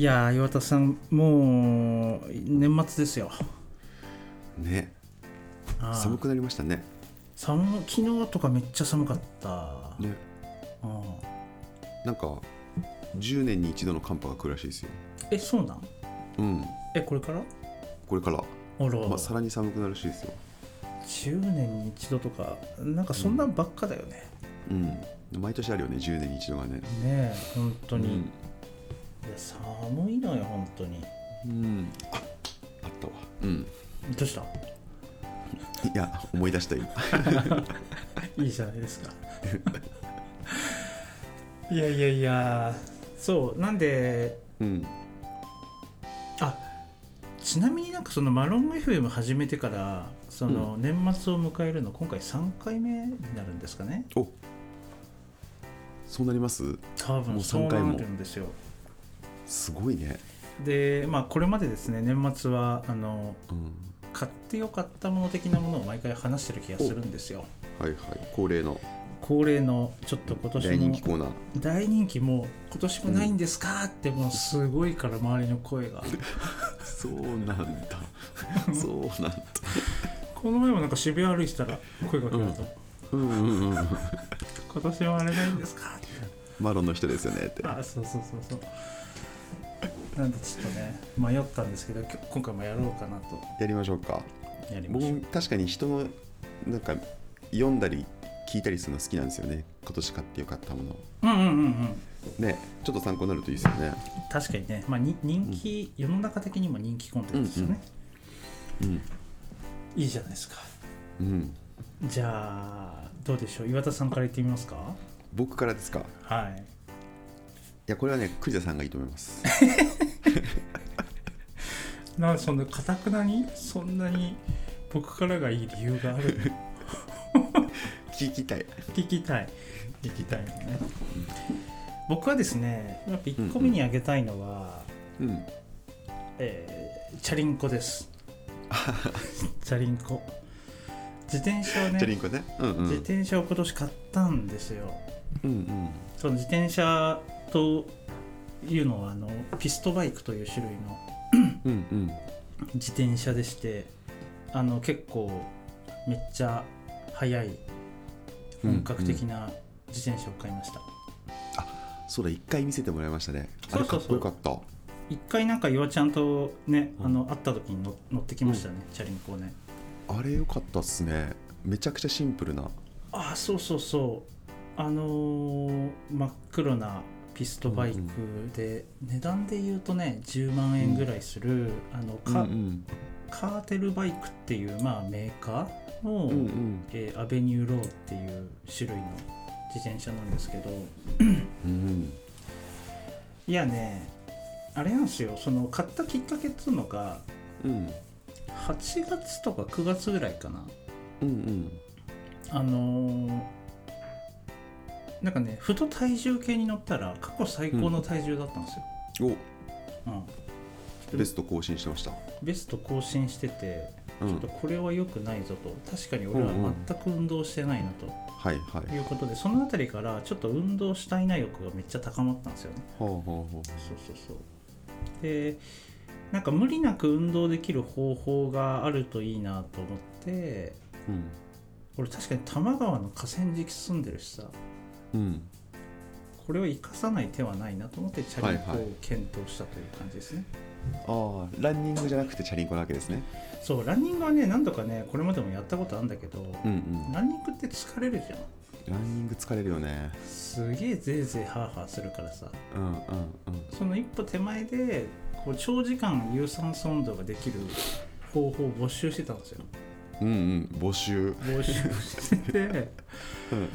いやー岩田さんもう年末ですよ。ね。寒くなりましたね。寒昨日とかめっちゃ寒かった、ね。うんなんか10年に一度の寒波が来るらしいですよ。えそうなん？うん。えこれから？これから、あら、まあ、さらに寒くなるらしいですよ。10年に一度とか。なんかそんなんばっかだよね、うん。毎年あるよね10年に一度がね。ねえ本当に、いうんや寒いのよ本当に。うん。ああったわ。うん。どうした？いや思い出した今。いいじゃないですか。いやいやいやそうなんでうん。あちなみになんかそのマロン FM 始めてからその年末を迎えるの今回3回目になるんですかね？お。そうなります？多分そうな3回も。るんですよすごいね。でまあこれまでですね年末はあのうん。買ってよかったもの的なものを毎回話してる気がするんですよ。はいはい。恒例の。恒例のちょっと今年大人の気コーナー。大人気もう今年もないんですか？ってもうすごいから周りの声が。そうなんだ。そうなんだ。この前もなんか渋谷歩いてたら声がかけると、うん。うんうん今年はあれないんですか？って。マロンの人ですよねって。あそうそうそうそうなんでちょっとね迷ったんですけど今回もやろうかなと。やりましょうか。僕やりましょう。も確かに人のなんか読んだり聞いたりするの好きなんですよね。今年買ってよかったものうんうんうんうん。ねちょっと参考になるといいですよね。確かにね、まあ、に人気、世の中的にも人気コンテンツですよね、うんいいじゃないですか。うん。じゃあどうでしょう？岩田さんから言ってみますか？僕からですか？いはいやこれはね栗田さんがいいと思います。なんでそんなかたくなにそんなに僕からがいい理由がある 聞きたい。聞きたい。聞きたいね。僕はですねやっぱ1個目に挙げたいのは、うん。えーチャリンコです。チャリンコ。自転車をねね。うんうん。自転車を今年買ったんですよ。うんうん。その自転車というのはあのピストバイクという種類のうんうん。自転車でしてあの結構めっちゃ速い本格的な自転車を買いました、そうだ一回見せてもらいましたね。あれかっこよかった。一回なんか岩ちゃんとね、うん。あの会った時に乗乗ってきましたね、チャリンコをね。あれよかったっすね。めちゃくちゃシンプルな。あそうそうそう。あのー真っ黒なピストバイクで、値段で言うとね10万円ぐらいする、あのカ,、うんCartel Bikesっていう、まあ、メーカーの、うんうん。うんえー Avenue Lo っていう種類の自転車なんですけど。うんいやねあれなんですよ。その買ったきっかけっつうのがうん。8月とか9月ぐらいかな。うんうん。あのーなんかねふと体重計に乗ったら過去最高の体重だったんですよ、お。うん。ベスト更新してました。ベスト更新しててうん。ちょっとこれは良くないぞと。確かに俺は全く運動してないなと。はいはい。いうことで、その辺りからちょっと運動したいな欲がめっちゃ高まったんですよね。ほうほうほそうそうそう。でなんか無理なく運動できる方法があるといいなと思ってううん。俺確かに多摩川の河川敷住んでるしさうん。これを生かさない手はないなと思ってチャリンコはい。はを検討したという感じですね、ああランニングじゃなくてチャリンコなわけですね。そうランニングはね何度かねこれまでもやったことあるんだけど、うんうん。ランニングって疲れるじゃん。ランニング疲れるよね。すげえぜいぜいハーハーするからさ。うんうんうん。その一歩手前でこう長時間有酸素運動ができる方法を募集してたんですよ。うんうん募集。募集しててうん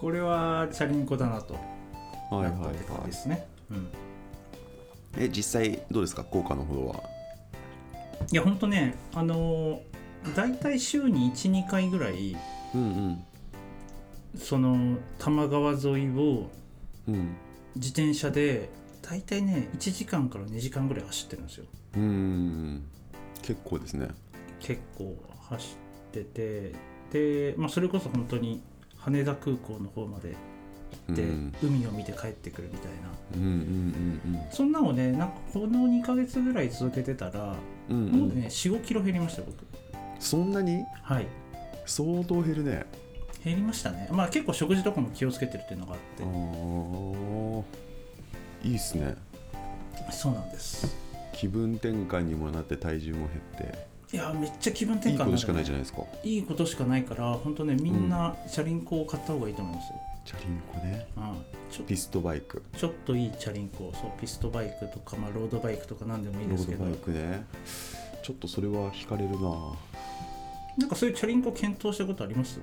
これはチャリンコだなと。はいはいはですね、うん、いえ実際どうですか？効果のほどは。いやほんとねあのー大体週に12回ぐらいうんその多摩川沿いをうん。うん自転車で大体ね1時間から2時間ぐらい走ってるんですよ。うんうん。結構ですね。結構走っててで、まあ、それこそ本当に羽田空港の方まで行って、うん。海を見て帰ってくるみたいな。うんうんうんうん。そんなのねなんかこの2ヶ月ぐらい続けてたら、うんうもうんね4 5キロ減りました僕。そんなに？はい。相当減るね。減りましたね。まあ結構食事とかも気をつけてるっていうのがあっあー。いいっすね。てそうなんです。気分転換にもなって体重も減っていやめっちゃ気分転換いいことしかないじじゃないですか。いいことしかないから本当ねみんなチャリンコを買った方がいいと思いますよ、チャリンコね。ピストバイク。ちょっといいチャリンコそうピストバイクとか、まあ、ロードバイクとか何でもいいですけど。ロードバイクね。ちょっとそれは惹かれるな。なんかそういうチャリンコ検討したことあります？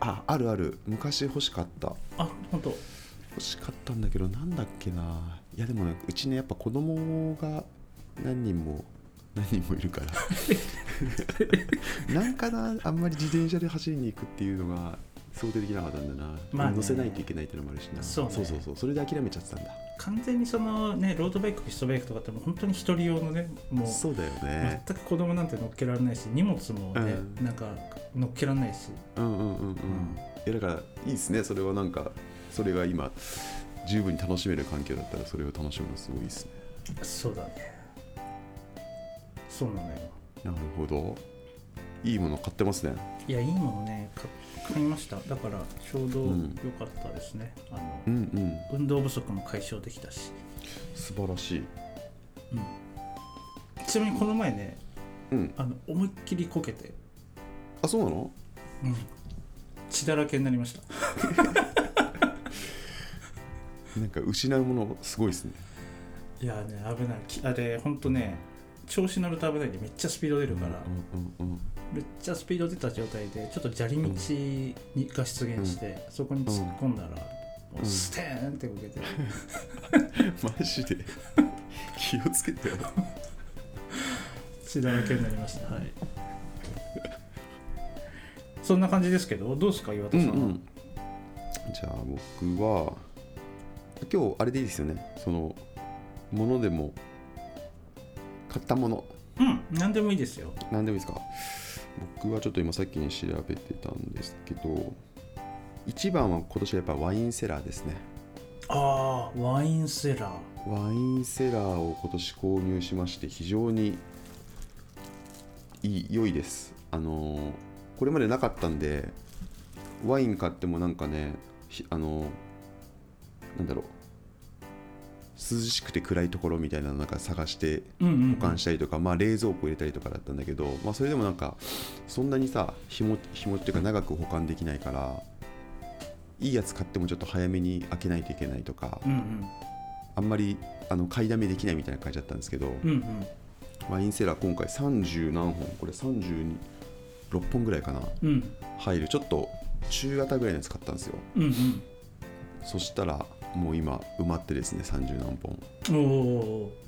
ああるある。昔欲しかった。あ本当。欲しかったんだけどなんだっけな。いやでもねうちねやっぱ子供が何人も何人もいるから。なんかなあんまり自転車で走りに行くっていうのが想定できなかったんだな、まあね。乗せないといけないっていうのもあるしな。そうね。そうそうそう。それで諦めちゃってたんだ。完全にそのねロードバイクピストバイクとかってもう本当に一人用のねもうそうだよね。全く子供なんて乗っけられないし荷物もね、うん。なんか乗っけられないし、うんうんうんうん、いやだからいいですね。それはなんかそれが今十分に楽しめる環境だったらそれを楽しむのすごいですね。そうだねそうなのよ。なるほど。いいもの買ってますね。いやいいものね買買いました。だからちょうど良うん。かったですね、あのうんうん。運動不足も解消できたし、素晴らしい。うん、ちなみにこの前ねうん。あの思いっきりこけて、あそうなの？うん、血だらけになりました。なんか失うものすごいですね。いやね危ない。きあれほんとね調子乗ると危ないんでめっちゃスピード出るから、うんうんうん。めっちゃスピード出た状態でちょっと砂利道にが出現して、そこに突っ込んだら、もうステーンってこけて、マジで？気をつけてよ。血だらけになりました。はい。そんな感じですけどどうですか岩田さんは、じゃあ僕は今日あれでいいですよね。そのものでも買ったもの。うん、何でもいいですよ。何でもいいですか？僕はちょっと今さっきに調べてたんですけど一番は今年はやっぱワインセラーですね。ああワインセラー。ワインセラーを今年購入しまして非常にいい良いです。あのーこれまでなかったんでワイン買ってもなんかねひあのーなんだろう涼しくて暗いところみたいなのなんか探して保管したりとか、まあ、冷蔵庫入れたりとかだったんだけど、まあ、それでもなんかそんなにさ日も日もっていうか長く保管できないからいいやつ買ってもちょっと早めに開けないといけないとか、うんうん。あんまりあの買いだめできないみたいな感じだったんですけど、うんうん。ワインセラー今回30何本これ36本ぐらいかなうん。入る。ちょっと中型ぐらいのやつ買ったんですよ。うんうん。そしたらもう今埋まってですね30何本。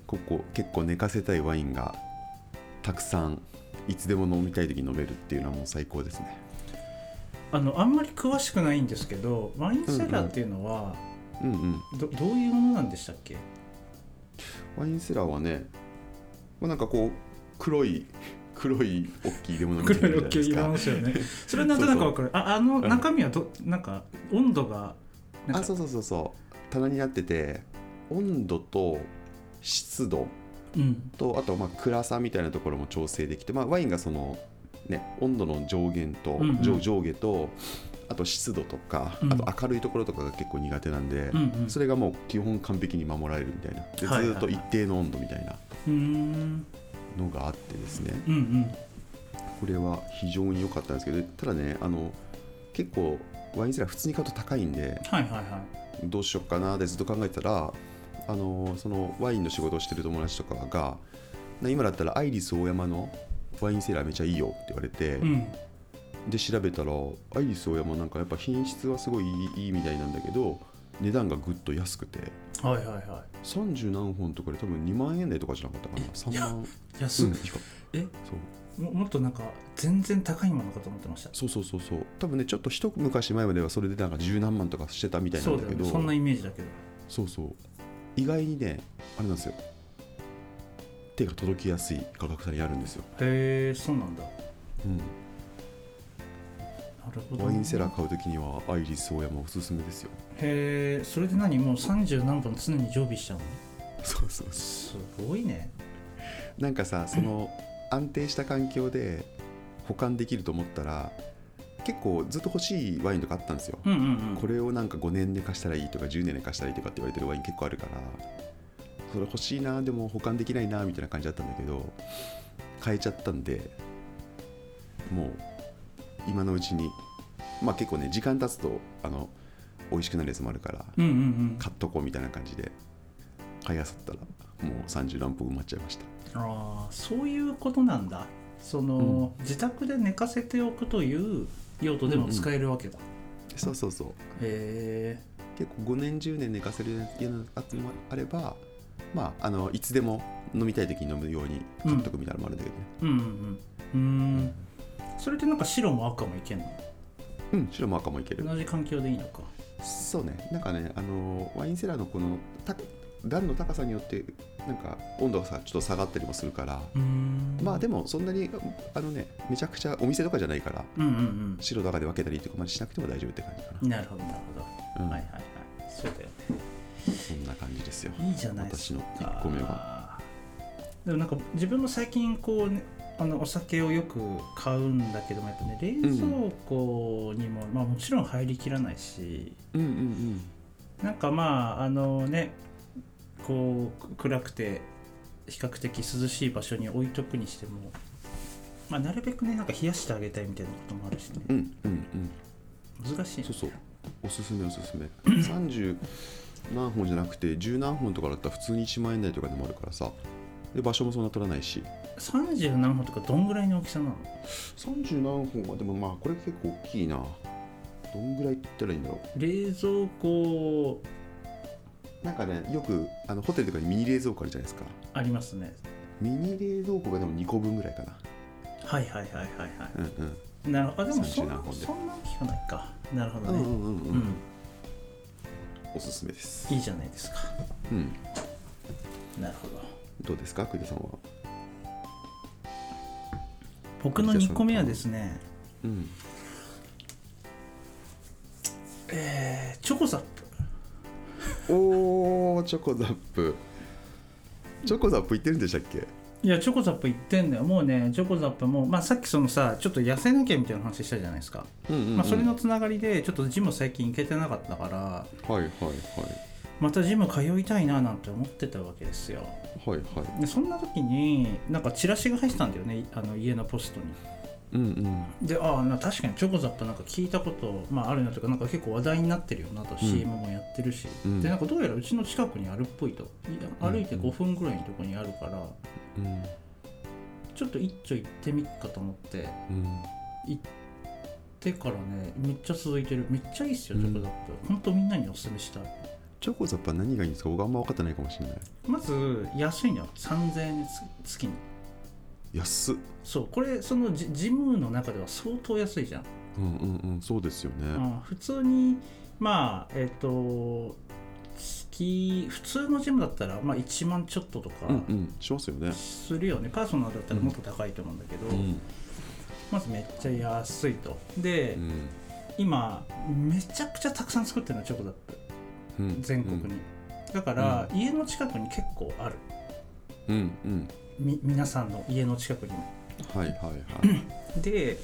ここ結構寝かせたいワインがたくさんいつでも飲みたい時に飲めるっていうのはもう最高ですね。あのあんまり詳しくないんですけどワインセラーっていうのは、うんうん。どどういうものなんでしたっけ？ワインセラーはね、まあ、なんかこう黒い 黒い大きい入れ物みたいな黒い大きい入れ物ですよね。それなんとなくわかる。ああの中身はど、なんか温度があそうそうそうそう棚になってて温度と湿度うん。とあとまあ暗さみたいなところも調整できて、まあ、ワインがその、ね、温度の上限と、うんうん。上上下とあと湿度とか、うん。あと明るいところとかが結構苦手なんで、うんうん。それがもう基本完璧に守られるみたいな。でずはいはいはい。ーっと一定の温度みたいなのがあってですね。うん。うんこれは非常に良かったんですけどただねあの結構ワインセラー普通に買うと高いんではいはいはいどうしようかなってずっと考えてたらあのそのワインの仕事をしてる友達とかがな今だったらアイリスオーヤマのワインセラーめちゃいいよって言われて、うん。で調べたらアイリスオーヤマなんかやっぱ品質はすごいいいいいみたいなんだけど値段がぐっと安くて。はいはいは30何本とかで多分2万円台とかじゃなかったかな。3万。い安っ、うんえ？そうももっとなんか全然高いものかと思ってました。そうそうそうそう。多分ねちょっと一昔前まではそれでなんか十何万とかしてたみたいなんだけど。よね。そんなイメージだけど。そうそう。意外にねあれなんですよ。手が届きやすい価格差にあるんですよ、へえそうなんだ。うん、なるほどワインセラー買うときにはアイリスオーヤマおすすめですよ。へえそれで何？もう30何本常に常備しちゃうの？そうそうそすごいね。うなんかさその 安定した環境で保管できると思ったら結構ずっと欲しいワインとかあったんですよ、うんうんうん。これをなんか5年寝かしたらいいとか10年寝かしたらいいとかって言われてるワイン結構あるからそれ欲しいなでも保管できないなみたいな感じだったんだけど変えちゃったんでもう今のうちにまあ結構ね時間経つとあの美味しくなるやつもあるからうんうんうん。買っとこうみたいな感じで買いあさったらもう30何本埋まっちゃいました。ああそういうことなんだ。その、自宅で寝かせておくという用途でも使えるわけだ、そうそうそう。へえ結構5年10年寝かせるようなやつもあればまああのいつでも飲みたい時に飲むように買っとくみたいなのもあるんだけどね。うんうんうん。うーん。それってなんか白も赤もいけんの？うん、白も赤もいける。同じ環境でいいのか。そうね。なんかねあのワインセラーのこのた段の高さによってなんか温度がさちょっと下がったりもするから、まあでもそんなにあのねめちゃくちゃお店とかじゃないからうんうん白と赤で分けたりとかまでしなくても大丈夫って感じかうんなるほどなるほど、うん。はいはいはい。そうだよなそんな感じですよ。ねいいじゃない私の1個目は。でもなんか自分も最近こうねあのお酒をよく買うんだけどもやっぱね冷蔵庫にも、まあもちろん入りきらないし。うんうん。なんかまああのねこう暗くて比較的涼しい場所に置いとくにしても、まあ、なるべくねなんか冷やしてあげたいみたいなこともあるしね。うんうんうん。うん難しい。そうそう。おすすめおすすめ。30何本じゃなくて10何本とかだったら普通に1万円台とかでもあるからさ。で場所もそんな取らないし。30何本とかどんぐらいの大きさなの？30何本はでもまあこれ結構大きいなどんぐらいって言ったらいいんだろ冷蔵庫うなんかねよくあのホテルとかにミニ冷蔵庫あるじゃないですか。ありますね。ミニ冷蔵庫がでも2個分ぐらいかな。はいはいはいはいはい。うんうん。なるほど。あでもそん30なそんな大きくないか。なるほどね。うんうんうんううん。んおすすめです。いいじゃないですか。うん。なるほど。どうですか栗田さんは？僕の2個目はですねうん。えーチョコザップおーチョコザップ。チョコザップ行ってるんでしたっけ？いやチョコザップ行ってんだよ。もうねチョコザップも、まあ、さっきそのさちょっと痩せなきゃみたいな話したじゃないですか、うんうん、うん、まあ、それのつながりでちょっとジム最近行けてなかったからはいはいはい。またジム通いたいななんて思ってたわけですよ。はいはい。でそんな時になんかチラシが入ってたんだよねあの家のポストにうんうん。でああな確かにチョコザップなんか聞いたこと、まあ、あるなというかなんか結構話題になってるよなと、CM もやってるし、うん。でなんかどうやらうちの近くにあるっぽいと。歩いて5分ぐらいのところにあるから、うんちょっと一丁行ってみっかと思ってうん。行ってからねめっちゃ続いてる。めっちゃいいっすようん。チョコザップ、ほんとみんなにおすすめしたい。チョコザップは何がいいんですか？僕あんま分かってないかもしれない。まず安いのよ。3000円つ月に安っ。そうこれそのジジムの中では相当安いじゃん。うんうんうんそうですよね。うん普通にまあえっ、と月普通のジムだったら、まあ、1万ちょっととかしますよね。するよね、パーソナルだったらもっと高いと思うんだけど、うん。まずめっちゃ安いと。で、うん。今めちゃくちゃたくさん作ってるのチョコザップうん。全国に、だから、家の近くに結構ある。うんうん。み皆さんの家の近くにも。はいはいはい。で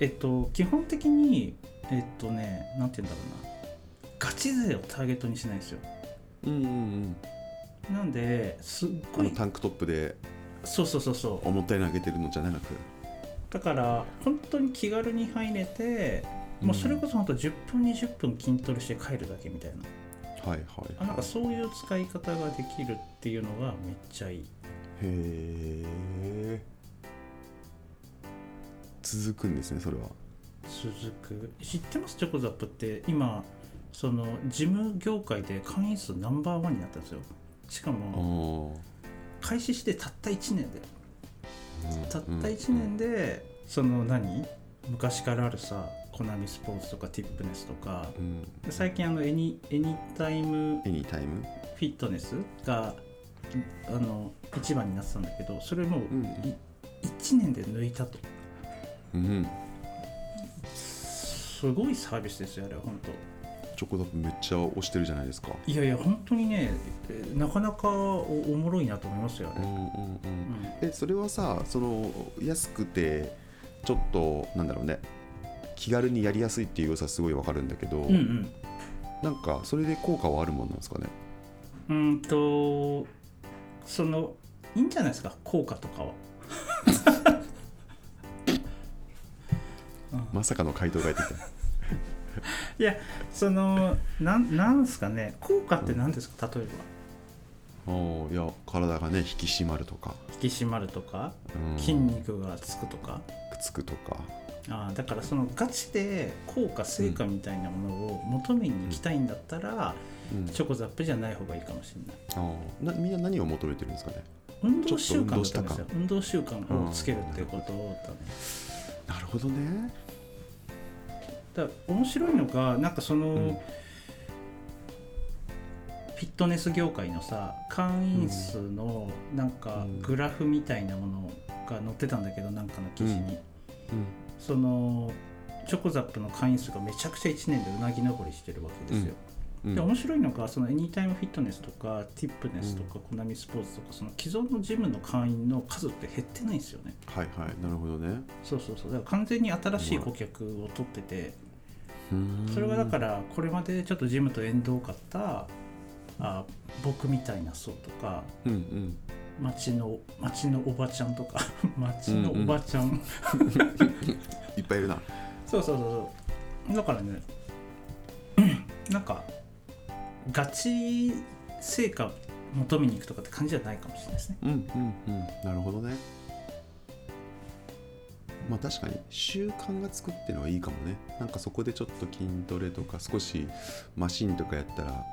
えっと基本的にえっとねなんて言うんだろうな。ガチ勢をターゲットにしないんですよ。うんうんうん。なんですっあごいのタンクトップでそうそうそうそう。重たいの上げてるのじゃなく。だから本当に気軽に入れてもうそれこそ本当10分20分筋トレして帰るだけみたいな。はいはい。あなんかそういう使い方ができるっていうのがめっちゃいいへえ続くんですねそれは。続く。知ってます？チョコザップって。今その事務業界で会員数ナンバーワンになったんですよ。しかあもあ開始してたった1年で。たったうん1年でその何？昔からあるさコナミスポーツとかティップネスとか。うん。で最近あのエニエニタイムエニタイムフィットネスがあの一番になってたんだけどそれもううん1年で抜いたと。うん。すごいサービスですよあれは本当。チョコザップめっちゃ押してるじゃないですか。いやいや本当にねえなかなかおおもろいなと思いますよあれ、うんうんうん。うん。えそれはさその安くてちょっとなんだろうね。気軽にやりやすいっていう良さすごいわかるんだけど、うんうん。なんかそれで効果はあるもんなんですかね？うんとそのいいんじゃないですか？効果とかは。まさかの回答が返ってきた。いやそのなんなんですかね？効果って何ですか？例えば。おーいや体がね引き締まるとか、引き締まるとか？うん。筋肉がつくとか、くっつくとか。あーだからそのガチで効果成果みたいなものを求めに行きたいんだったら、うんチョコザップじゃない方がいいかもしれない。あー。なみんな何を求めてるんですかね？運動習慣だちょっとったんですよ運動習慣をつけるっていうことをだねなるほどね。だ面白いのがなんかその、うん。フィットネス業界のさ会員数のなんかうん。グラフみたいなものが載ってたんだけどなんかの記事に、うん。そのチョコザップの会員数がめちゃくちゃ1年でうなぎ登りしてるわけですよ、うんで面白いのがそのエニタイムフィットネスとかティップネスとかコナミスポーツとかその既存のジムの会員の数って減ってないんですよね。はいはい。なるほどね。そうそうそう。だから完全に新しい顧客を取っててそれはだかららこれまでちょっとジムと縁遠かったあ僕みたいな層とかうんうん。町の町のおばちゃんとか 町のおばちゃん、いっぱいいるな。そうそうそうそう。だからね なんかガチ成果求めに行くとかって感じじゃないかもしれないですね。うんうんうん。なるほどね。まあ確かに習慣がつくっていうのはいいかもね。なんかそこでちょっと筋トレとか少しマシンとかやったら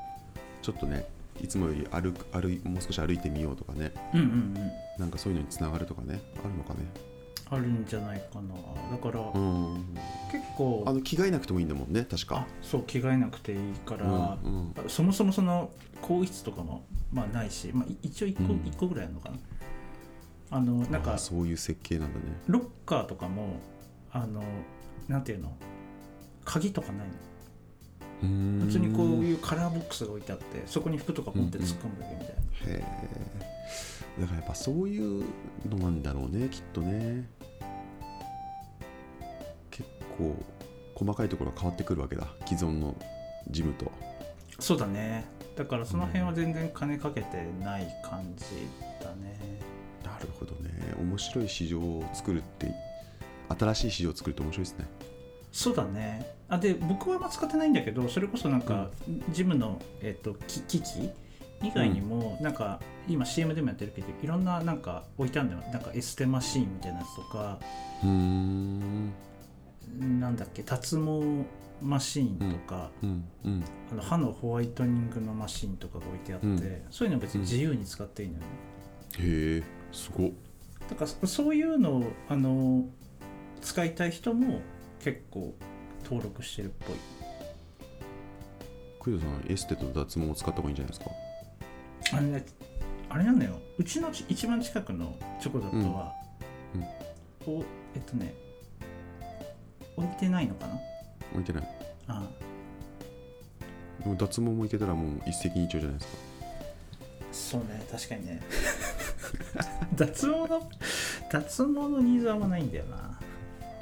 ちょっとねいつもより歩く歩いもう少し歩いてみようとかね。うんうんうん。なんかそういうのにつながるとかねあるのかねあるんじゃないかな。だからうん。結構あの着替えなくてもいいんだもんね確あかそう着替えなくていいから、うんうん。そもそもその更衣室とかもまあないし、まあ、い一応1個,、うん。一個ぐらいあるのかな。あのなんかあそういう設計なんだね。ロッカーとかもあのなんていうの？鍵とかないの。普通にこういうカラーボックスが置いてあってそこに服とか持って突っ込むだけみたいな、へえだからやっぱそういうのなんだろうねきっとね結構細かいところは変わってくるわけだ既存のジムと。そうだね。だからその辺は全然金かけてない感じだね。なるほどね。面白い市場を作るって新しい市場を作るって面白いですね。そうだね。あで僕はあんま使ってないんだけどそれこそなんか、ジムの、えっとき機器以外にも、なんか今 CM でもやってるけどいろんななんか置いてあるんだよ。なんかエステマシーンみたいなやつとか。うーんなんだっけ脱毛マシーンとか、うんうんあの歯のホワイトニングのマシーンとかが置いてあって、うん。そういうの別に自由に使っていいのよ。ね、へえすごっ。だからそそういうのをあの使いたい人も結構登録してるっぽい。クイドさんエステと脱毛を使った方がいいんじゃないですか？あれねあれなんだよ。うちのち一番近くのチョコザップは、うん。おえっとね置いてないのかな？置いてない。あでも脱毛もいけたらもう一石二鳥じゃないですか。そうね確かにね。脱毛の脱毛のニーズはあんまないんだよな。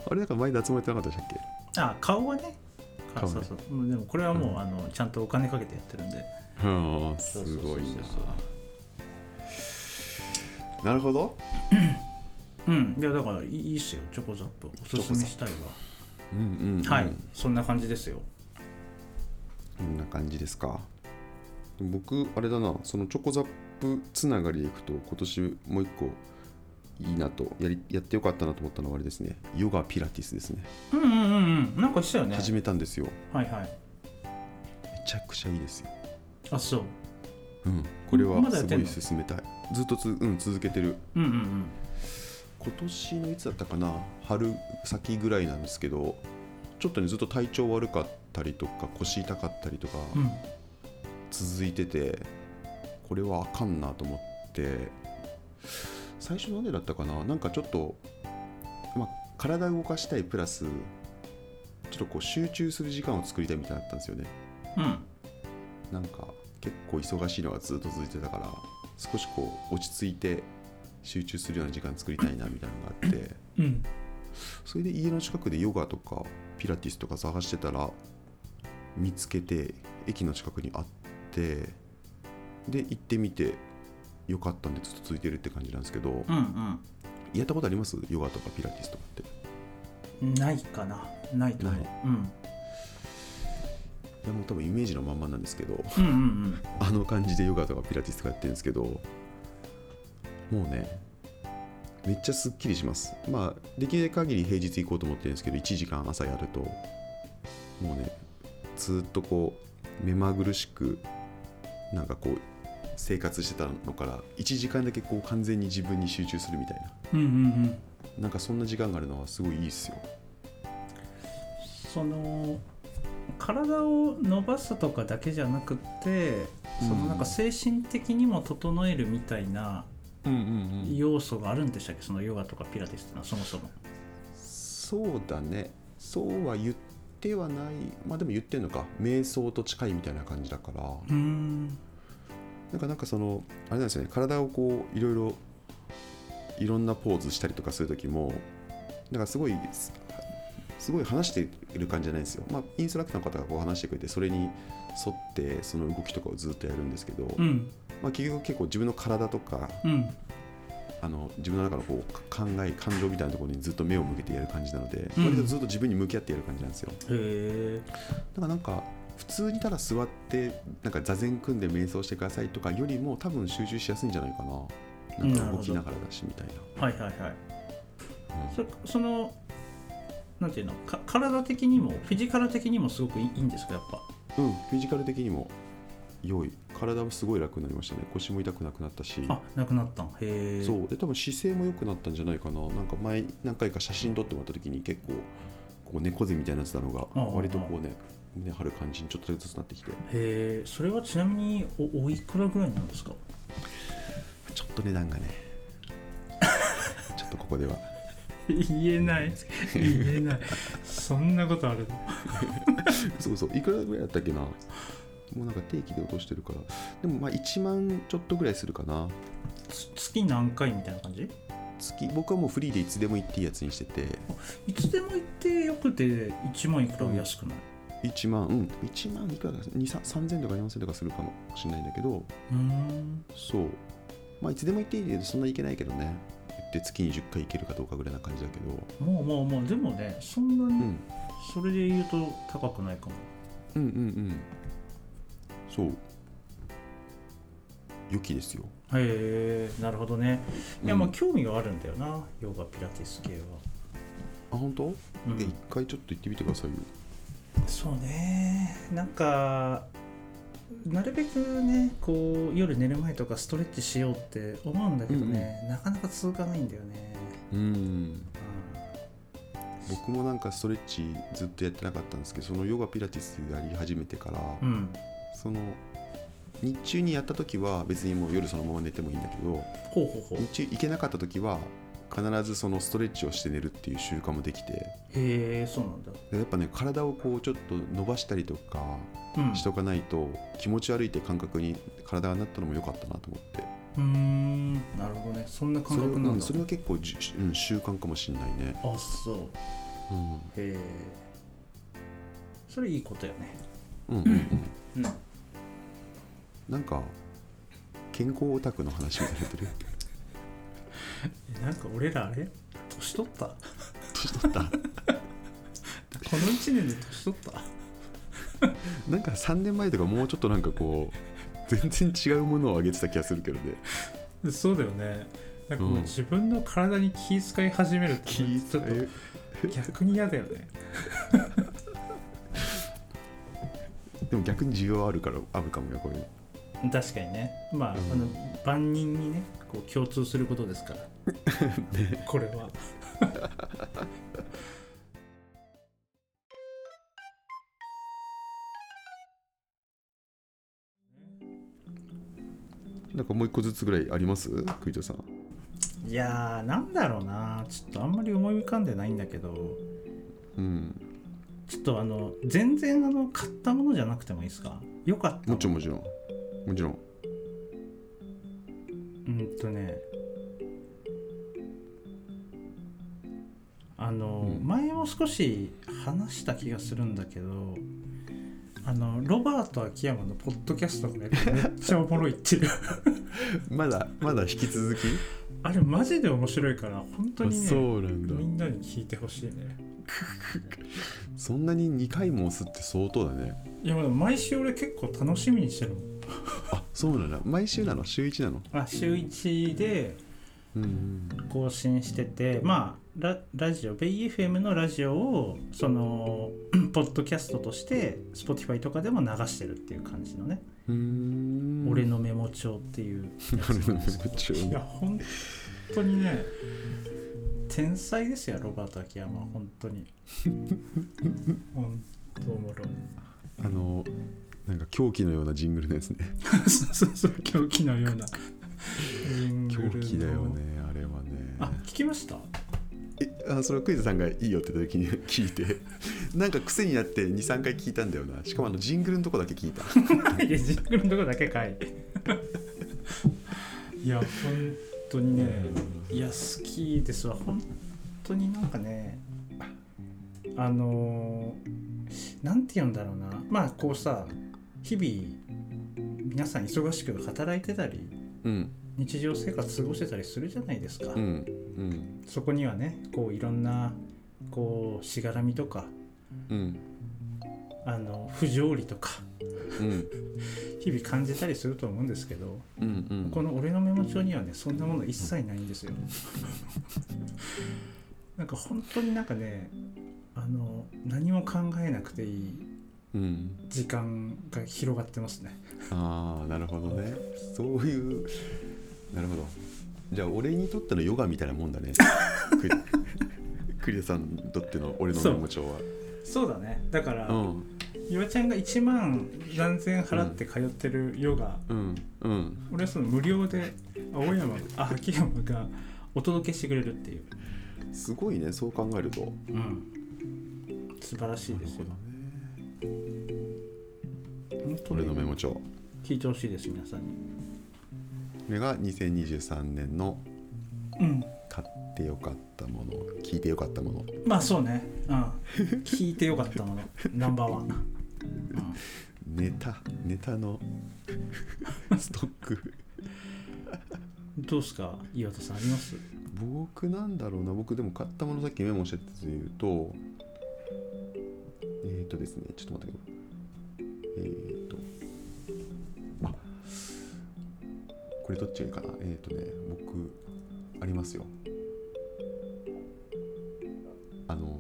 あれなんか前脱毛やってなかったでしたっけ？あ顔はね。あ顔ね。そうそう。うんでもこれはもう、うん。あのちゃんとお金かけてやってるんで。はあすごいな。なるほど。うん。いやだからいいいいっすよ。チョコザップ。おすすめしたいわうんうん、うん、はい。そんな感じですよ。こんな感じですか。僕あれだな。そのチョコザップつながりでいくと今年もう一個いいなとやりやってよかったなと思ったのはあれですね。ヨガピラティスですね。うんうんうんうん。なんかしたよね。始めたんですよ。はいはい。めちゃくちゃいいですよ。あそう。うん。これはすごい進めたい。ずっとつ、うん、続けてる。うんうんうん今年のいつだったかな？春先ぐらいなんですけどちょっとねずっと体調悪かったりとか腰痛かったりとかうん。続いててこれはあかんなと思って最初なんでだったかな？なんかちょっと、まあ、体動かしたいプラスちょっっとこう集中する時間を作りたいみたいだったんですよね。うん。なんか結構忙しいのがずっと続いてたから少しこう落ち着いて集中するような時間作りたいなみたいなのがあってうん。それで家の近くでヨガとかピラティスとか探してたら見つけて駅の近くにあってで行ってみてよかったんでずっと続いてるって感じなんですけどうんやったことあります？ヨガとかピラティスとかって。うんないかな。ないと思う。ない。うん。いやもう多分イメージのまんまなんですけどうんうんうん。あの感じでヨガとかピラティスとかやってるんですけどもうねめっちゃすっきりします。まあできる限り平日行こうと思ってるんですけど1時間朝やるともうねずっとこう目まぐるしくなんかこう生活してたのから1時間だけこう完全に自分に集中するみたいな。うんうんうん。なんかそんな時間があるのはすごいいいっすよ。その体を伸ばすとかだけじゃなくってそのなんか精神的にも整えるみたいな要素があるんでしたっけ？そのヨガとかピラティスってのはそもそも。そうだね。そうは言ってはない。まあでも言ってんのか。瞑想と近いみたいな感じだから。うーん。なんかなんかそのあれなんですよね。体をこういろいろいろんなポーズしたりとかする時もなんかすごいすすごい話している感じじゃないんですよ。まあインストラクターの方がこう話してくれてそれに沿ってその動きとかをずっとやるんですけど、うん。まあ結局結構自分の体とかうん。あの自分の中のこう考え感情みたいなところにずっと目を向けてやる感じなので、うん。割とずっと自分に向き合ってやる感じなんですよ。だからなんか普通にただ座ってなんか座禅組んで瞑想してくださいとかよりも多分集中しやすいんじゃないかな。なんか動きながらだしみたいな、はいはいはい。うん。そそのなんていうの？か体的にもフィジカル的にもすごくいいんですか？やっぱ。うん、フィジカル的にも良い。体もすごい楽になりましたね。腰も痛くなくなったし。あなくなった。んへえそう。で多分姿勢も良くなったんじゃないかな。なんか前何回か写真撮ってもらった時に結構こう猫背みたいになってたのが割とこうね胸張る感じにちょっとずつなってきて。へえそれはちなみにおおいくらぐらいなんですか？ちょっと値段がね。ちょっとここでは言えない。言えない。そんなことある そうそう。いくらぐらいだったっけな？もうなんか定期で落としてるから。でもまあ1万ちょっとぐらいするかな。つ月何回みたいな感じ？月僕はもうフリーでいつでも行っていいやつにしてて。いつでも行ってよくて1万いくら安くない？1万うん。1万いくらだ2 3000とか4000とかするかもしれないんだけど。うーん。そう。まあいつでも行っていいけどそんな行けないけどね行って月に10回行けるかどうかぐらいな感じだけど、まあまあまあでもねそんなにうん、それで言うと高くないかも。うんうんうん。そう。良きですよ。へえなるほどね。いやうんまあ興味があるんだよなヨガピラティス系は、あ本当、うん。え一回ちょっと行ってみてくださいよ。そうね。なんかなるべくねこう夜寝る前とかストレッチしようって思うんだけどね、なかなか続かないんだよね、うん。うん僕もなんかストレッチずっとやってなかったんですけどそのヨガピラティスやり始めてから、うん、その日中にやった時は別にもう夜そのまま寝てもいいんだけど日中行けなかった時は必ずそのストレッチをして寝るっていう習慣もできて。へえそうなんだ。でやっぱね体をこうちょっと伸ばしたりとかうん。しとかないと気持ち悪いって感覚に体がなったのも良かったなと思って。うーんなるほどね。そんな感覚なんだ。うん、それは結構じゅ、うん、習慣かもしれないね、あそう。うん、へえ。それいいことやね。うんうんうん。うん。なんか健康オタクの話みたいになってる。えなんか俺らあれ？年取った？こ年取った？の1年で年取った？なんか3年前とかもうちょっとなんかこう全然違うものをあげてた気がするけどね。そうだよね。なんかもううん。自分の体に気遣い始めるってちょっとえ逆に嫌だよね。でも逆に需要あるからあるかもよこういう確かにね。まあ,、うん。あの万人にねこう共通することですから。これは。なんかもう一個ずつぐらいあります？クイトさん。いやーなんだろうな。ちょっとあんまり思い浮かんでないんだけど。うん。ちょっとあの全然あの買ったものじゃなくてもいいですか？よかった。もちろんもちろんもちろん。うんとねあの、うん。前も少し話した気がするんだけどあのロバート秋山のポッドキャストがねめっちゃおもろいっていう。まだまだ引き続き？あれマジで面白いから本当にねうなんみんなに聞いてほしいね。そんなに2回も押すって相当だね。いやまだ毎週俺結構楽しみにしてるもんあそうなんだ。毎週なの？週1なの？あ週1で更新しててまあララジオベイ FM のラジオをその ポッドキャストとして Spotify とかでも流してるっていう感じのね。俺のメモ帳っていう俺のメモ帳。いや本当にね天才ですよロバート秋山。は本当に。本当おもろい。あのなんか狂気のようなジングルのやつね。そうそうそう狂気のような。ジングルの狂気だよねあれはね。あ聞きました？えあそれクイズさんがいいよって言った時に 聞いて。なんか癖になって23回聞いたんだよな。しかもあのジングルのとこだけ聞いた。いやジングルのとこだけかい。いや本当にねいや好きですわ。本当になんかねあのーなんて言うんだろうな。まあこうさ日々皆さん忙しく働いてたりうん。日常生活過ごしてたりするじゃないですか、うん。うん。そこにはねこういろんなこうしがらみとかうん。あの不条理とかうん。日々感じたりすると思うんですけどうんうん。この俺のメモ帳にはねそんなもの一切ないんですよ。なんか本当になんかねあの何も考えなくていいうん時間が広がってますね。ああなるほどね。そういうなるほど。じゃあ俺にとってのヨガみたいなもんだね。クリクリアさんにとっての俺のメモ帳は。そう。だね。だから、うん。岩ちゃんが1万何千払って通ってるヨガ、うん。うん。俺はその無料で青山あ秋山がお届けしてくれるっていう、すごいねそう考えると。うん、素晴らしいですよ。本当に俺のメモ帳。聞いてほしいです皆さんに。これが2023年のうん買ってよかったもの聞いてよかったもの。まあそうね。うん。聞いてよかったもの。ナンバーワン、うん。ネタネタの ストック。どうですか岩田さんあります？僕なんだろうな。僕でも買ったものさっきメモしてたやつで言うとえっ、ー、とですねちょっと待ってください。えっ、ー、とあこれどっちがいいかな？えっ、ー、とね僕ありますよ。あの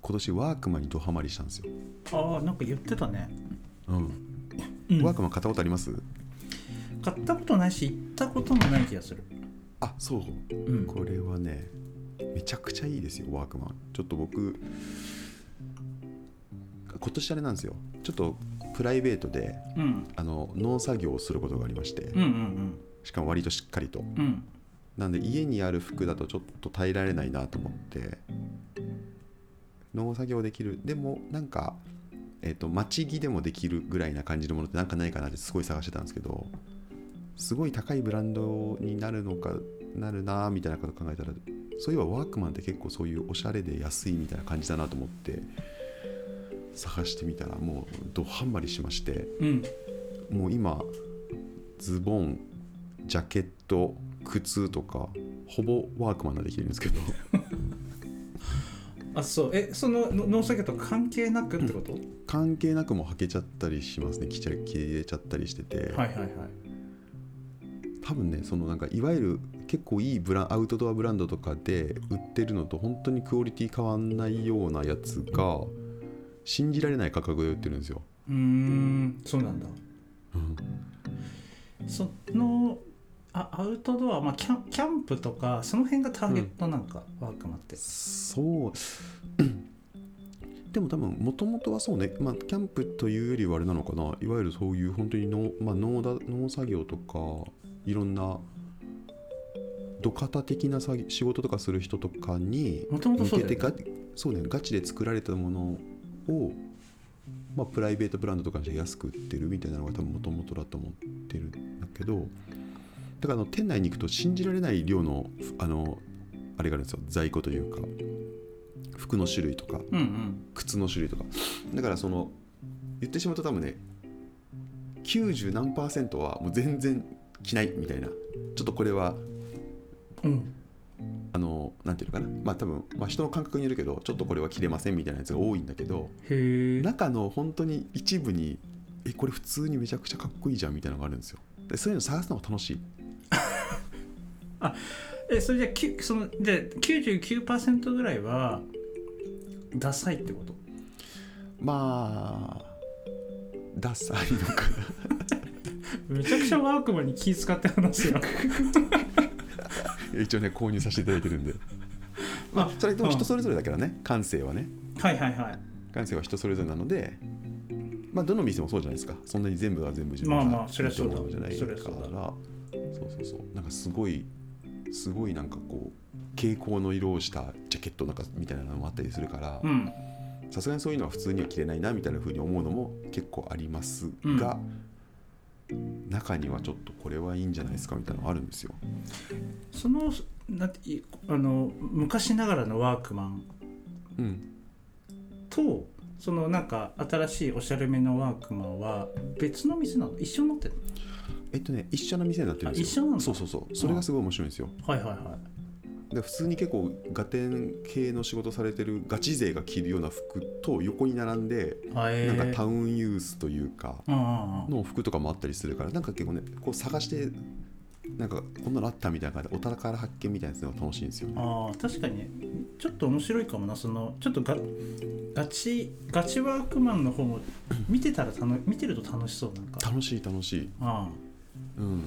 今年ワークマンにドハマりしたんですよ、ああなんか言ってたね、うん。うん。ワークマン買ったことあります？買ったことないし行ったこともない気がする。あそう。うん。これはねめちゃくちゃいいですよワークマン。ちょっと僕今年あれなんですよ。ちょっとプライベートでうん。あの農作業をすることがありましてうんうんしかも割としっかりと。うん。うんなんで家にある服だとちょっと耐えられないなと思って農作業できる。でもなんかえっ、と待ち着でもできるぐらいな感じのものってなんかないかなってすごい探してたんですけどすごい高いブランドになるのかなるなみたいなこと考えたらそういえばワークマンって結構そういうおしゃれで安いみたいな感じだなと思って探してみたらもうドハンマりしましてうん。もう今ズボンジャケット靴とかほぼワークマンができるんですけど。あそう。えそのの農作業と関係なくってこと、関係なくも履けちゃったりしますね。着ちゃ着れちゃったりしてて、はいはいはい。多分ねそのなんかいわゆる結構いいブランアウトドアブランドとかで売ってるのと本当にクオリティ変わんないようなやつが信じられない価格で売ってるんですよ、うーんそうなんだ。うん。そのあアウトドア、まあ、キャンキャンプとかその辺がターゲットなんか、ワークマンって。そう。でも多分もともとはそうね、まあ、キャンプというよりはあれなのかな。いわゆるそういう本当に農,、まあ、農だ農作業とかいろんな土方的な仕事とかする人とかにもともとそうだよね。向けてかそうね。ガチで作られたものを、まあ、プライベートブランドとかで安く売ってるみたいなのが多分もともとだと思ってるんだけどだからあの店内に行くと信じられない量のあのあれがあるんですよ。在庫というか服の種類とかうんうん。靴の種類とか。だからその言ってしまうと多分ね90何パーセントはもう全然着ないみたいな。ちょっとこれはうんあのなんていうのかな。まあ多分、まあ、人の感覚によるけどちょっとこれは着れませんみたいなやつが多いんだけど中の本当に一部にえこれ普通にめちゃくちゃかっこいいじゃんみたいなのがあるんですよ。でそういうの探すのが楽しい。えそれじゃあきそので99%ぐらいはダサいってこと？まあダサいのかな。めちゃくちゃワークマンに気使って話すよ 一応ね購入させていただいてるんで。まあそれでも人それぞれだからね感性はね。はいはいはい。感性は人それぞれなのでまあどの店もそうじゃないですか。そんなに全部が全部自分まあがまあそりゃそうじゃないから。そうだそうそう。そうなんかすごいすごいなんかこう蛍光の色をしたジャケットなんかみたいなのもあったりするからうん。さすがにそういうのは普通には着れないなみたいな風に思うのも結構ありますが、中にはちょっとこれはいいんじゃないですかみたいなのがあるんですよ。そのなんていあの昔ながらのワークマンうん、とそのなんか新しいおしゃれめのワークマンは別の店なの？一緒になってるえっとね一緒の店になってるんですよ。あ一緒なんだそうそうそうそれがすごい面白いんですよ。のはいはいはで普通に結構ガテン系の仕事されてるガチ勢が着るような服と横に並んでえ。ーなんかタウンユースというかの服とかもあったりするからなんか結構ねこう探してなんかこんなのあったみたいな感じでお宝発見みたいなやつが楽しいんですよね。あー確かに。ねちょっと面白いかもな。そのちょっとガガチガチワークマンの方も見てたら楽見てると楽しそうなんか。楽しい楽しい。ああうん。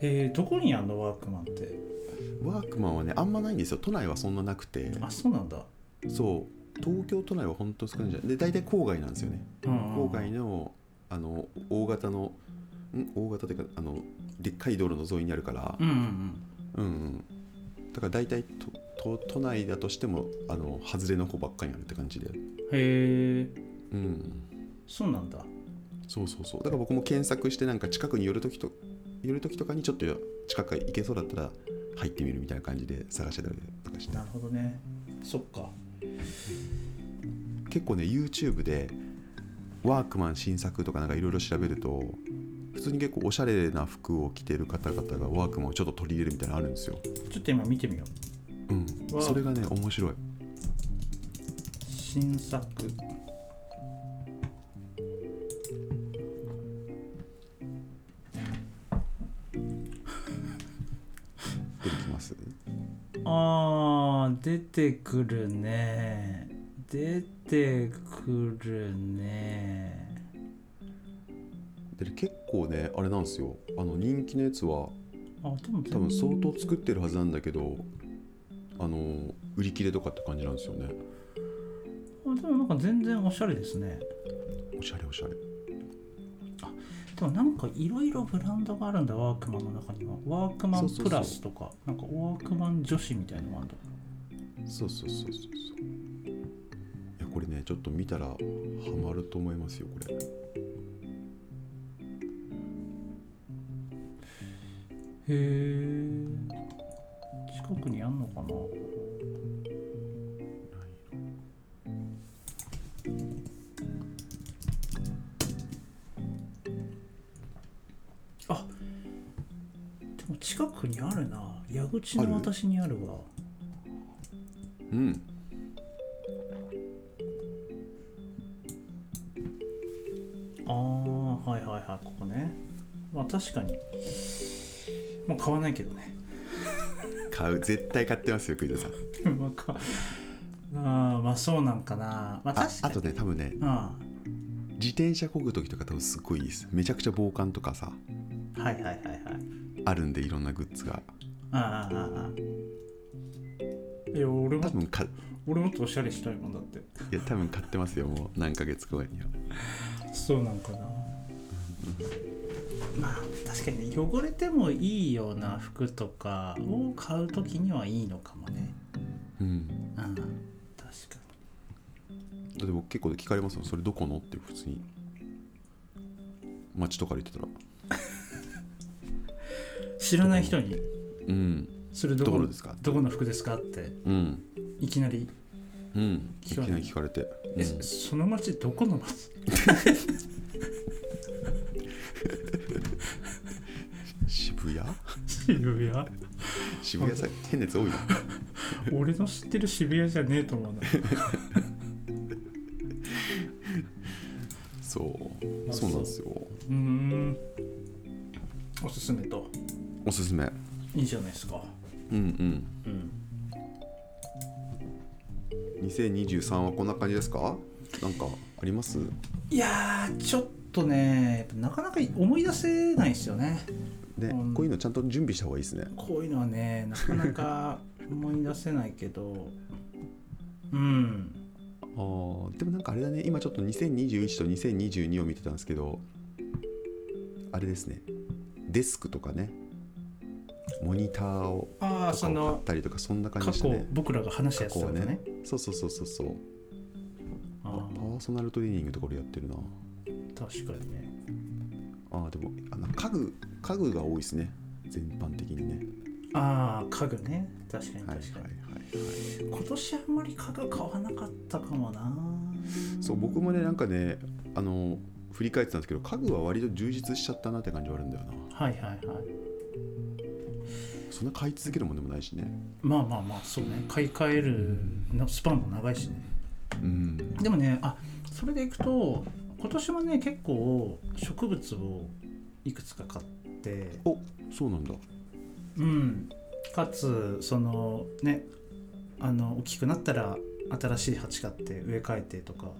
へえどこにあんのワークマンって？ワークマンはねあんまないんですよ。都内はそんななくて。あそうなんだ。そう。東京都内は本当少ないんじゃないで大体郊外なんですよね。うんうん郊外のあの大型のん？大型っていうかあのでっかい道路の沿いにあるから。うんうんうん。だから大体とと都内だとしてもあの外れの子ばっかりにあるって感じで。へえ。うん。そうなんだ。そうそうそう。だから僕も検索してなんか近くに寄るときと寄るときとかにちょっと近く行けそうだったら入ってみるみたいな感じで探してたりとかして。なるほどね。そっか。結構ね YouTube でワークマン新作とかなんかいろいろ調べると普通に結構おしゃれな服を着てる方々がワークマンをちょっと取り入れるみたいなのあるんですよ。ちょっと今見てみよう。うん、それがね面白い。新作あー出てくるね。出てくるね。で結構ねあれなんですよ。あの人気のやつはあでも多分相当作ってるはずなんだけどあの売り切れとかって感じなんですよね。あでもなんか全然おしゃれですね。おしゃれおしゃれでもなんかいろいろブランドがあるんだワークマンの中には。ワークマンプラスとかなんかワークマン女子みたいなのもあるんだそうそうそうそうそう。いやこれねちょっと見たらハマると思いますよこれ。へえ近くにあんのかな近くにあるな。矢口の私にあるわ。うん。ああはいはいはいここね。まあ確かに。もう買わないけどね。買う。絶対買ってますよ栗田さん。まあかあーまあそうなんかな。まああ確かに。あとね多分ねあ自転車漕ぐ時とか多分すっごいいいです。めちゃくちゃ防寒とかさ。はいはいはいあるんでいろんなグッズが。ああああああ。いや俺も多分か俺もっとおしゃれしたいもんだって。いや多分買ってますよもう何ヶ月後には。そうなんかな。まあ確かにね汚れてもいいような服とかを買う時にはいいのかもね。うん。うん確かだって僕結構聞かれますよそれどこのって普通に。街とかで言ってたら知らない人にうん。それどこですか？どこの服ですかってうん。いきなりうん。いき聞かれなり聞かれて、え、うん。その町どこの町渋谷？渋谷？渋谷さ変なやつ多いな。俺の知ってる渋谷じゃねえと思うな。そう。あそうなんですよ。うーんおすすめと。おすすめ。いいじゃないですか。うんうん。うん。2023はこんな感じですか？なんかあります？いやーちょっとねなかなか思い出せないですよね。ね、うん。こういうのちゃんと準備した方がいいですね。こういうのはねなかなか思い出せないけど。うん。あーでもなんかあれだね。今ちょっと2021と2022を見てたんですけどあれですねデスクとかねモニターをああそとかを買っのたりとかそんな感じ過去でしたね僕らが話したやつだったねねそうそうそうそうそう。あパーソナルトレーニングとか俺やってるな。ー確かにね。あーでもあの家具家具が多いですね。全般的にね。ああ家具ね。確かにはい確かに、はいはいはい。今年あんまり家具買わなかったかもな。そう僕もねなんかねあの振り返ってたんですけど家具は割と充実しちゃったなって感じはあるんだよな。はいはいはい。そんな買い続けるもんでもないしね。まあまあまあそうね。買い替えるのスパンも長いしね。うん。でもねあそれでいくと今年はね結構植物をいくつか買って。おそうなんだ。うん。かつそのねあの大きくなったら新しい鉢買って植え替えてとか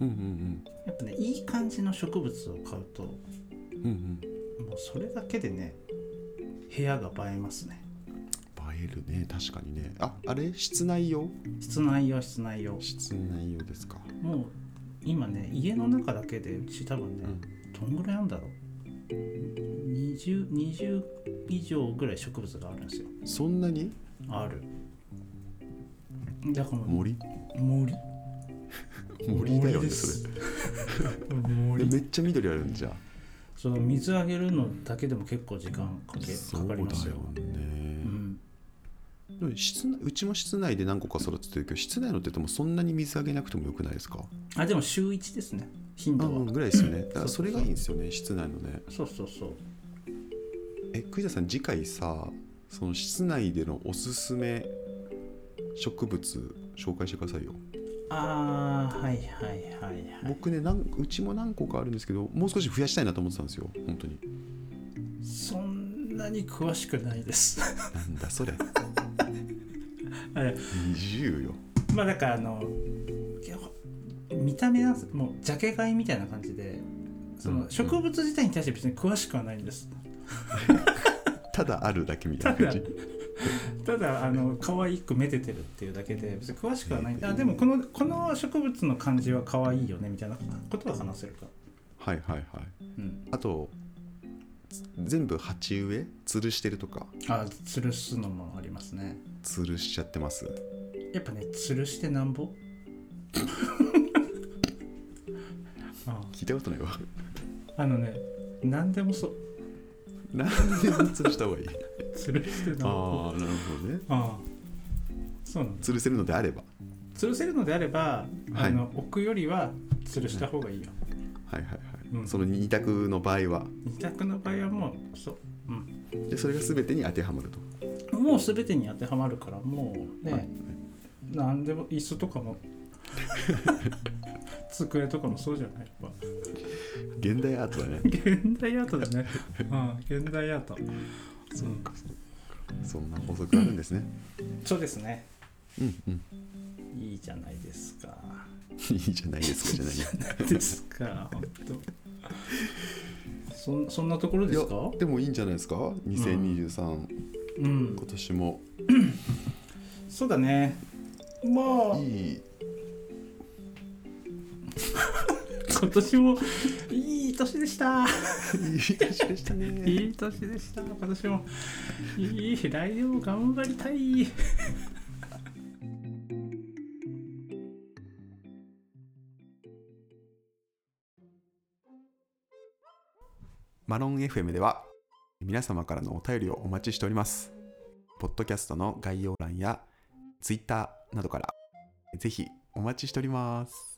うんうんやっぱねいい感じの植物を買うともうんうん。うんうそれだけでね部屋が映えますね。映えるね。確かにね。ああれ？室内用？室内用室内用。室内用ですか。もう今ね家の中だけでうち多分ね、どんぐらいあるんだろう。20, 20以上ぐらい植物があるんですよ。そんなに？ある。だからもう森？森森だよねそれめっちゃ緑あるんじゃその水あげるのだけでも結構時間かけかかりますよ。そうだよね、うん、室内うちも室内で何個か育ててるけど室内のって言ってもそんなに水あげなくてもよくないですか？あでも週1ですね。頻度は、うんぐらいですよね。だからそれがいいんですよね室内のね。そうそうそうえ栗田さん次回さその室内でのおすすめ植物紹介してくださいよああはいはいはいはい。僕ねなんうちも何個かあるんですけどもう少し増やしたいなと思ってたんですよ本当に。そんなに詳しくないです。なんだそれ。え20よ。まあだからあの見た目はもうジャケ買いみたいな感じでそうんの植物自体に対して別に詳しくはないんです。ただあるだけみたいな感じ ただあの可愛くめでてるっていうだけで別に詳しくはない。あでもこのこの植物の感じは可愛いよねみたいな。ことは話せるか。はいはいはい。うん。あと全部鉢植え？吊るしてるとか？あ吊るすのもありますね。吊るしちゃってます？やっぱね吊るしてなんぼ？あ。聞いたことないわ。あのね何でもそうなんでも吊るした方がいい？吊るしてな。んぼああなるほどね。ああそうなんです吊るせるのであれば。吊るせるのであれば、はい。あの置くよりは吊るした方がいいよ、はいはいはい、うん。その二択の場合は？二択の場合はもうそう、うん、でそれが全てに当てはまると。もう全てに当てはまるからもうね、はい。何でも椅子とかも 机とかもそうじゃない？やっぱ現代アートだね。現代アートだね。うん現代アート。そうかそうか。そんな法則あるんですね。そうですね。うんうん。いいじゃないですか。いいじゃないですかじゃない。よですか本当。そんそんなところですか？でもいいんじゃないですか？2023、うん。今年も。そうだね。まあ。いい今年もいい年でした。いい年でしたね。いい年でした。今年も。いい来年も頑張りたい。マロン FM では皆様からのお便りをお待ちしております。ポッドキャストの概要欄やツイッターなどからぜひお待ちしております。